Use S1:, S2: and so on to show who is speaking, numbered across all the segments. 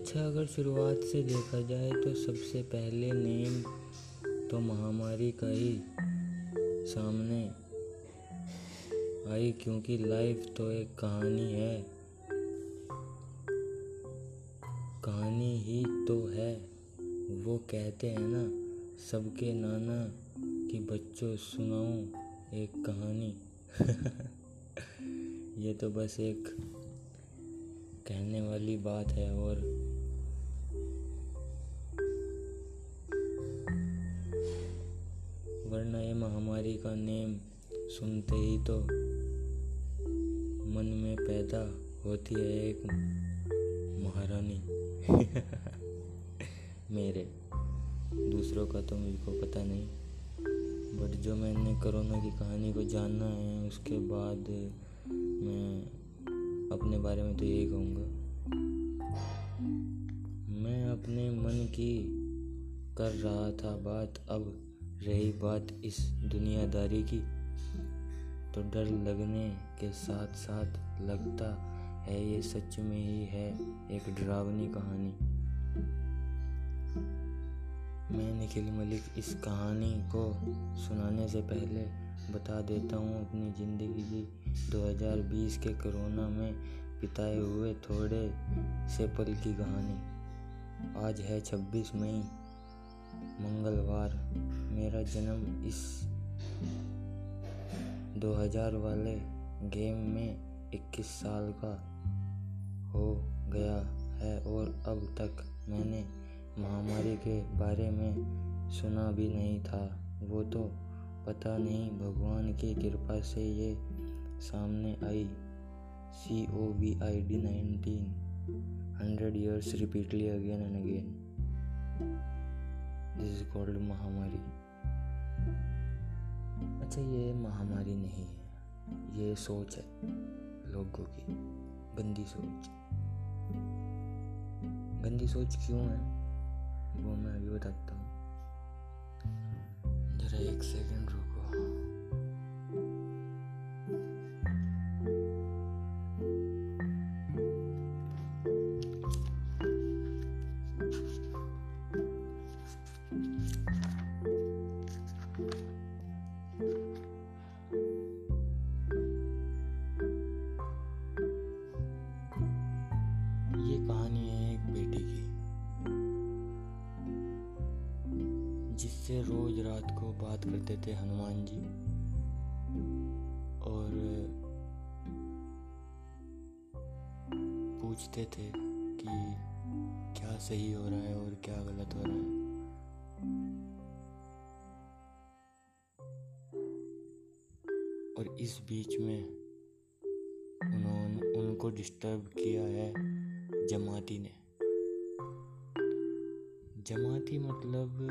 S1: अच्छा अगर शुरुआत से देखा जाए तो सबसे पहले नेम तो महामारी का ही सामने आई, क्योंकि लाइफ तो एक कहानी है। कहानी ही तो है। वो कहते हैं ना, सबके नाना कि बच्चों, सुनाऊं एक कहानी। ये तो बस एक कहने वाली बात है, और वरना ये महामारी का नेम सुनते ही तो मन में पैदा होती है एक महारानी। मेरे। दूसरों का तो मुझको पता नहीं। बट जो मैंने कोरोना की कहानी को जानना है, उसके बाद मैं अपने बारे में तो यही कहूँगा। मैं अपने मन की कर रहा था बात अब रही बात इस दुनियादारी की तो डर लगने के साथ साथ लगता है ये सच में ही है एक डरावनी कहानी। मैं निखिल मलिक इस कहानी को सुनाने से पहले बता देता हूँ, अपनी ज़िंदगी की 2020 के कोरोना में बिताए हुए थोड़े से पल की कहानी। आज है 26 मई। मंगलवार, मेरा जन्म इस 2000 वाले गेम में 21 साल का हो गया है और अब तक मैंने महामारी के बारे में सुना भी नहीं था। वो तो पता नहीं, भगवान की कृपा से ये सामने आई। C O V I D nineteen hundred years repeatedly again and again is called महामारी अच्छा ये महामारी नहीं है। ये सोच है लोगों की। गंदी सोच। गंदी सोच क्यों है? वो मैं अभी बताता हूँ। जरा एक सेकंड बात करते थे हनुमान जी। और, पूछते थे कि क्या सही हो रहा है और क्या गलत हो रहा है। और इस बीच में उन्होंने, उनको डिस्टर्ब किया है जमाती ने। जमाती मतलब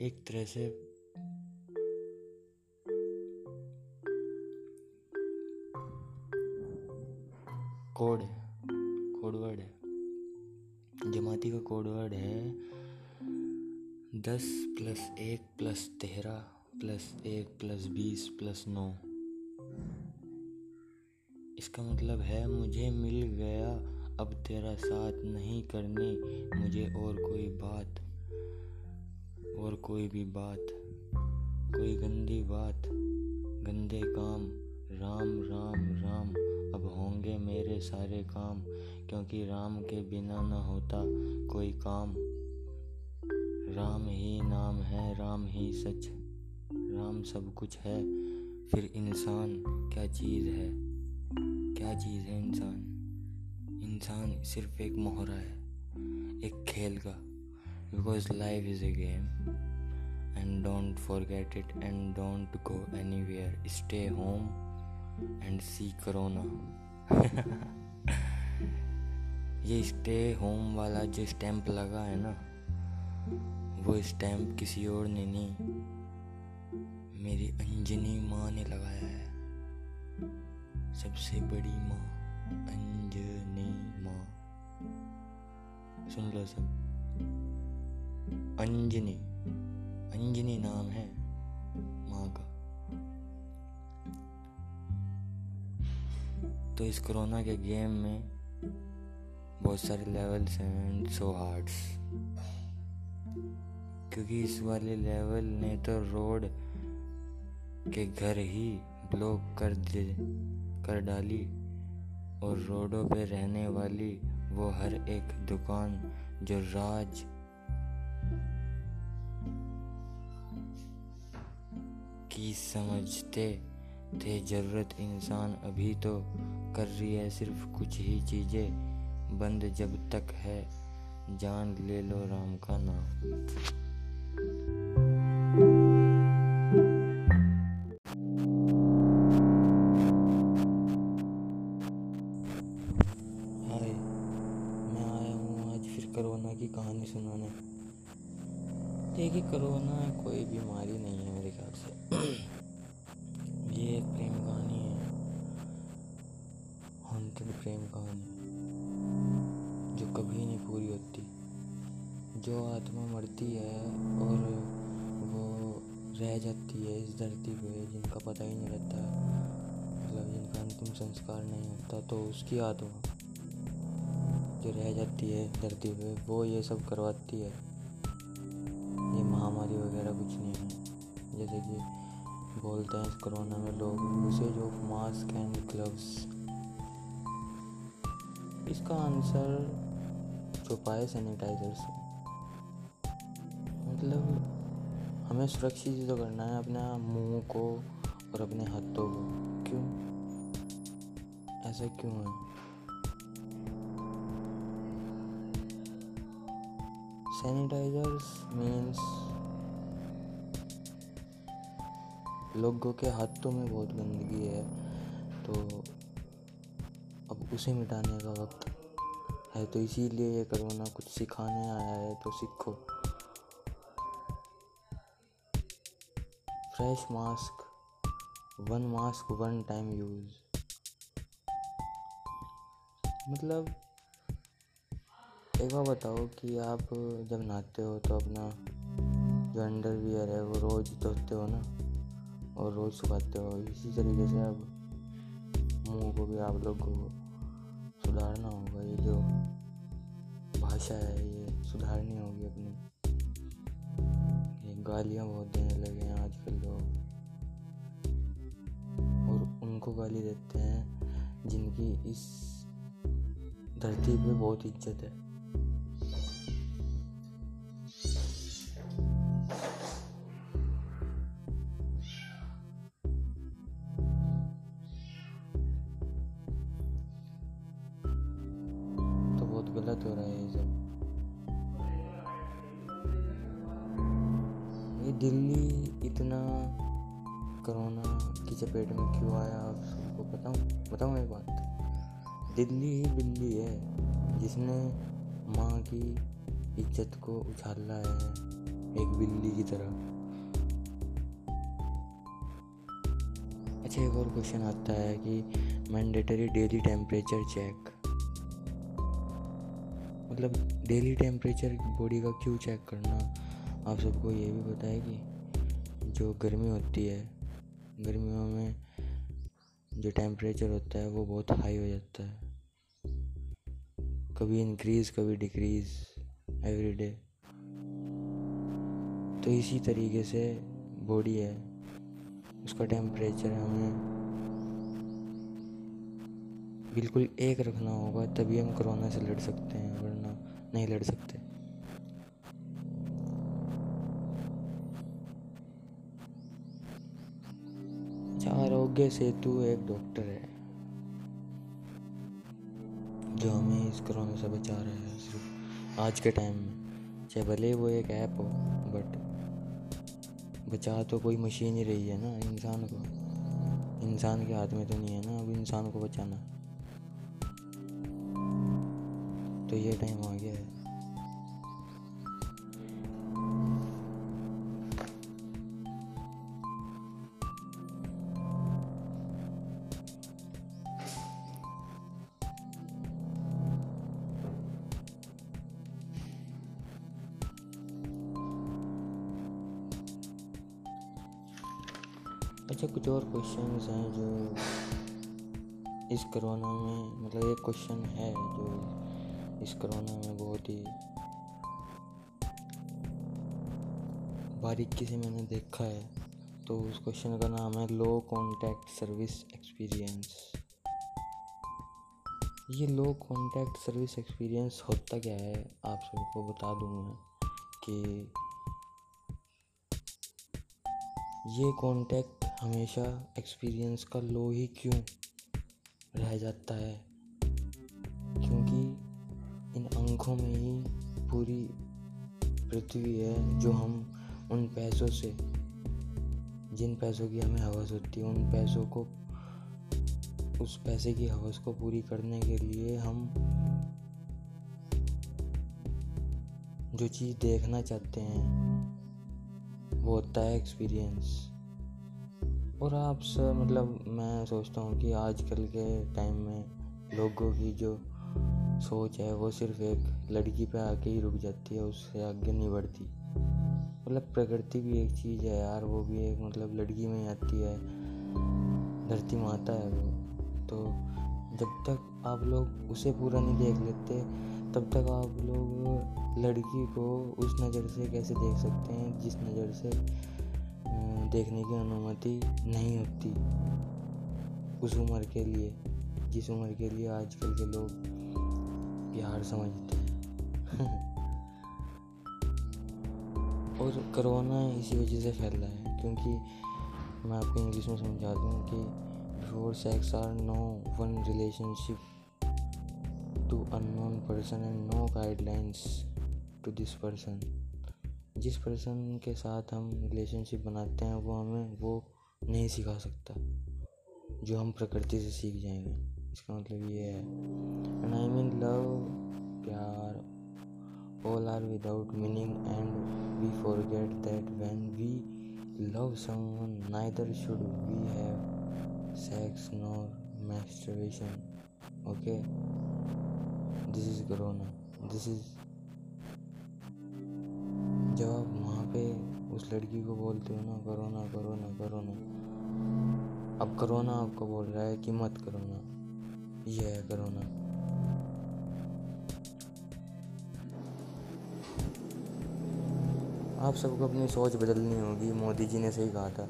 S1: एक तरह से कोड है, कोड वर्ड है। जमाती का कोडवर्ड है दस प्लस एक प्लस तेरह प्लस एक प्लस बीस प्लस नौ। इसका मतलब है मुझे मिल गया, अब तेरा साथ नहीं करनी, मुझे और कोई बात कोई भी बात, कोई गंदी बात, गंदे काम, राम राम राम, अब होंगे मेरे सारे काम, क्योंकि राम के बिना ना होता कोई काम। राम ही नाम है, राम ही सच, राम सब कुछ है, फिर इंसान क्या चीज़ है? क्या चीज़ है इंसान? इंसान सिर्फ़ एक मोहरा है, एक खेल का because life is a game don't forget it and don't go anywhere stay home and see corona ये स्टे होम वाला जो स्टैंप लगा है ना, वो स्टैंप किसी और ने नहीं, मेरी अंजनी माँ ने लगाया है। सबसे बड़ी माँ, अंजनी माँ। सुन लो सब। अंजनी। अंजनी नाम है माँ का। तो इस कोरोना के गेम में बहुत सारे लेवल्स एंड सो हार्ड्स क्योंकि इस वाले लेवल ने तो रोड के घर ही ब्लॉक कर दे, कर डाली और रोडों पे रहने वाली वो हर एक दुकान जो राज की समझते थे। ज़रूरत इंसान अभी तो कर रही है, सिर्फ़ कुछ ही चीज़ें बंद जब तक है। जान ले लो राम का नाम। कहानी जो कभी नहीं पूरी होती। जो आत्मा मरती है और वो रह जाती है इस धरती पे, जिनका पता ही नहीं रहता मतलब जिनका अंतिम संस्कार नहीं होता तो उसकी आत्मा जो रह जाती है धरती पे, वो ये सब करवाती है। ये महामारी वगैरह कुछ नहीं है। जैसे कि बोलते हैं कोरोना में लोग usage of mask and gloves इसका आंसर छुपाए सैनिटाइजर से मतलब हमें सुरक्षित तो करना है, अपने मुँह को और अपने हाथों को। क्यों? ऐसा क्यों है? सैनिटाइजर्स मीन्स लोगों के हाथों में बहुत गंदगी है तो अब उसे मिटाने का वक्त है तो इसीलिए ये कोरोना कुछ सिखाने आया है तो सीखो। Fresh mask one mask one time use मतलब एक बार बताओ कि आप जब नहाते हो तो अपना जो अंडरवियर है, वो रोज़ धोते हो ना? और रोज़ सुखाते हो। इसी तरीके से अब मुँह को भी आप लोग सुधारना होगा, ये जो भाषा है, ये सुधारनी होगी अपनी। ये गालियाँ बहुत देने लगे हैं आजकल लोग। और उनको गाली देते हैं जिनकी इस धरती पे बहुत इज़्ज़त है। दिल्ली इतना कोरोना की चपेट में क्यों आया, आप सबको बताऊँ? बताऊँ एक बात? दिल्ली ही बिल्ली है, जिसने माँ की इज़्ज़त को उछाला है, एक बिल्ली की तरह। अच्छा एक और क्वेश्चन आता है कि मैंडेटरी डेली टेम्परेचर चेक मतलब डेली टेम्परेचर बॉडी का क्यों चेक करना? आप सबको ये भी पता है कि जो गर्मी होती है, गर्मियों में जो टेम्परेचर होता है, वो बहुत हाई हो जाता है। कभी इंक्रीज कभी डिक्रीज एवरी डे तो इसी तरीके से बॉडी है, उसका टेम्परेचर हमें बिल्कुल एक रखना होगा, तभी हम कोरोना से लड़ सकते हैं, वरना नहीं लड़ सकते। आरोग्य सेतु एक डॉक्टर है, जो हमें इस कोरोना से बचा रहा है सिर्फ़ आज के टाइम में। चाहे भले वो एक ऐप हो बट बचा तो कोई मशीन ही रही है ना इंसान को। इंसान के हाथ में तो नहीं है ना, अब इंसान को बचाना। तो ये टाइम आ गया है। अच्छा कुछ और क्वेश्चंस हैं जो इस कोरोना में मतलब एक क्वेश्चन है जो इस कोरोना में बहुत ही बारीकी से मैंने देखा है। तो उस क्वेश्चन का नाम है लो कॉन्टैक्ट सर्विस एक्सपीरियंस ये लो कॉन्टैक्ट सर्विस एक्सपीरियंस होता क्या है? आप सबको बता दूँ मैं कि ये कॉन्टैक्ट हमेशा एक्सपीरियंस का लो ही क्यों रह जाता है? क्योंकि इन अंकों में ही पूरी पृथ्वी है जो हम उन पैसों से, जिन पैसों की हमें हवस होती है, उन पैसों को, उस पैसे की हवस को पूरी करने के लिए हम जो चीज़ देखना चाहते हैं, वो होता है एक्सपीरियंस और आप सब मतलब मैं सोचता हूँ कि आजकल के टाइम में लोगों की जो सोच है, वो सिर्फ़ एक लड़की पे आके ही रुक जाती है, उससे आगे नहीं बढ़ती। मतलब प्रकृति भी एक चीज़ है यार, वो भी एक मतलब लड़की में आती है, धरती माता है वो। तो जब तक आप लोग उसे पूरा नहीं देख लेते, तब तक आप लोग लड़की को उस नज़र से कैसे देख सकते हैं, जिस नज़र से देखने की अनुमति नहीं होती उस उम्र के लिए, जिस उम्र के लिए आजकल के लोग प्यार समझते हैं। और करोना इसी वजह से फैल रहा है, क्योंकि मैं आपको इंग्लिश में समझा दूँ कि before sex are no one relationship to unknown person and no guidelines to this person जिस पर्सन के साथ हम रिलेशनशिप बनाते हैं, वो हमें वो नहीं सिखा सकता, जो हम प्रकृति से सीख जाएँगे। इसका मतलब ये है। एंड आई मीन लव प्यार all are without meaning and we forget that when we love someone neither should we have sex nor masturbation okay this is corona this is जब आप वहाँ पे उस लड़की को बोलते हो ना, करो ना करो ना करो ना। अब करोना आपको बोल रहा है कि मत करो ना। ये है करोना आप सबको अपनी सोच बदलनी होगी, मोदी जी ने सही कहा था।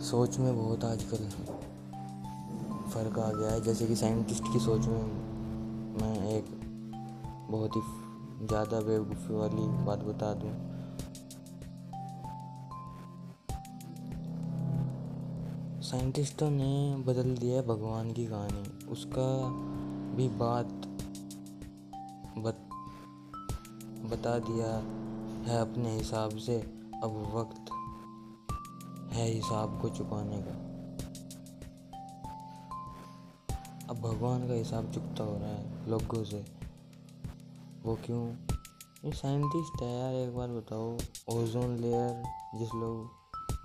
S1: सोच में बहुत आजकल फ़र्क आ गया है। जैसे कि साइंटिस्ट की सोच में मैं एक बहुत ही ज़्यादा बेवकूफ़ी वाली बात बता दूँ। साइंटिस्टों ने बदल दिया भगवान की कहानी। उसका भी बात बत, बता दिया है अपने हिसाब से। अब वक्त है हिसाब को चुकाने का। अब भगवान का हिसाब चुकता हो रहा है लोगों से। वो क्यों? ये साइंटिस्ट है यार, एक बार बताओ। ओजोन लेयर जिस लोग,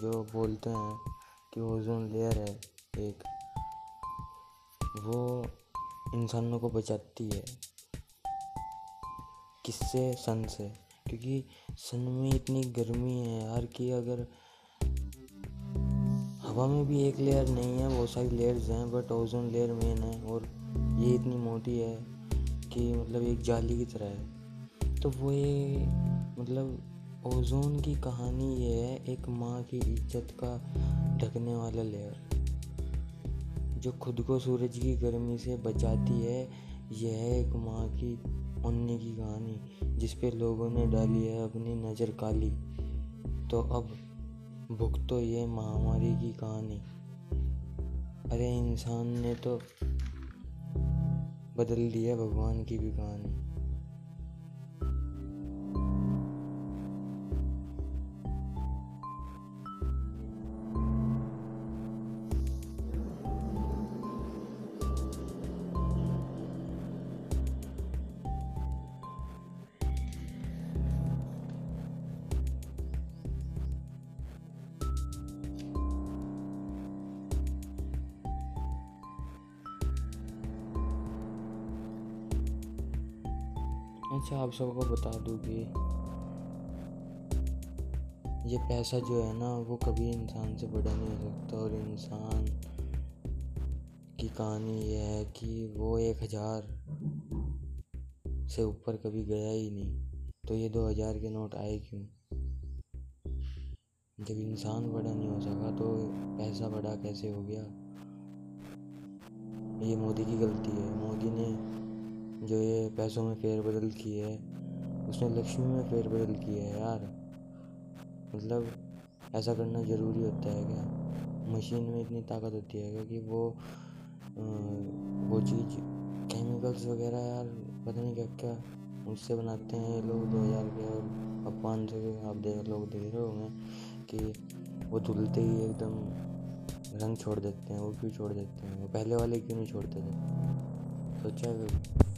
S1: जो बोलते हैं कि ओजोन लेयर है, एक। वो इंसानों को बचाती है। किससे? सन से। क्योंकि सन में इतनी गर्मी है यार कि अगर हवा में भी एक लेयर नहीं है, बहुत सारी लेयर्स हैं बट ओजोन लेयर मेन है, और ये इतनी मोटी है। कि मतलब एक जाली की तरह है। तो वो ये मतलब ओजोन की कहानी ये है, एक माँ की इज़्ज़त का ढकने वाला लेयर जो खुद को सूरज की गर्मी से बचाती है, यह है एक माँ की उन्नी की कहानी, जिस पे लोगों ने डाली है अपनी नज़र काली। तो अब भुगतो ये महामारी की कहानी। अरे इंसान ने तो बदल दिया भगवान की भी कहानी। अच्छा आप सबको बता दूँ कि ये पैसा जो है ना, वो कभी इंसान से बड़ा नहीं हो सकता। और इंसान की कहानी ये है कि वो एक हज़ार से ऊपर कभी गया ही नहीं। तो ये दो हज़ार के नोट आए क्यों? जब इंसान बड़ा नहीं हो सका तो पैसा बड़ा कैसे हो गया? ये मोदी की गलती है। मोदी ने जो ये पैसों में फेरबदल की है, उसने लक्ष्मी में फेरबदल किया है यार। मतलब ऐसा करना ज़रूरी होता है क्या? मशीन में इतनी ताकत होती है क्या कि वो वो चीज़ केमिकल्स वगैरह यार, पता नहीं क्या क्या उससे बनाते हैं ये लोग दो हज़ार के और अब पाँच सौ के आप देख लोग देख रहे होंगे कि वो धुलते ही एकदम रंग छोड़ देते हैं, वो क्यों छोड़ देते हैं? वो पहले वाले क्यों नहीं छोड़ते थे? सोचा कभी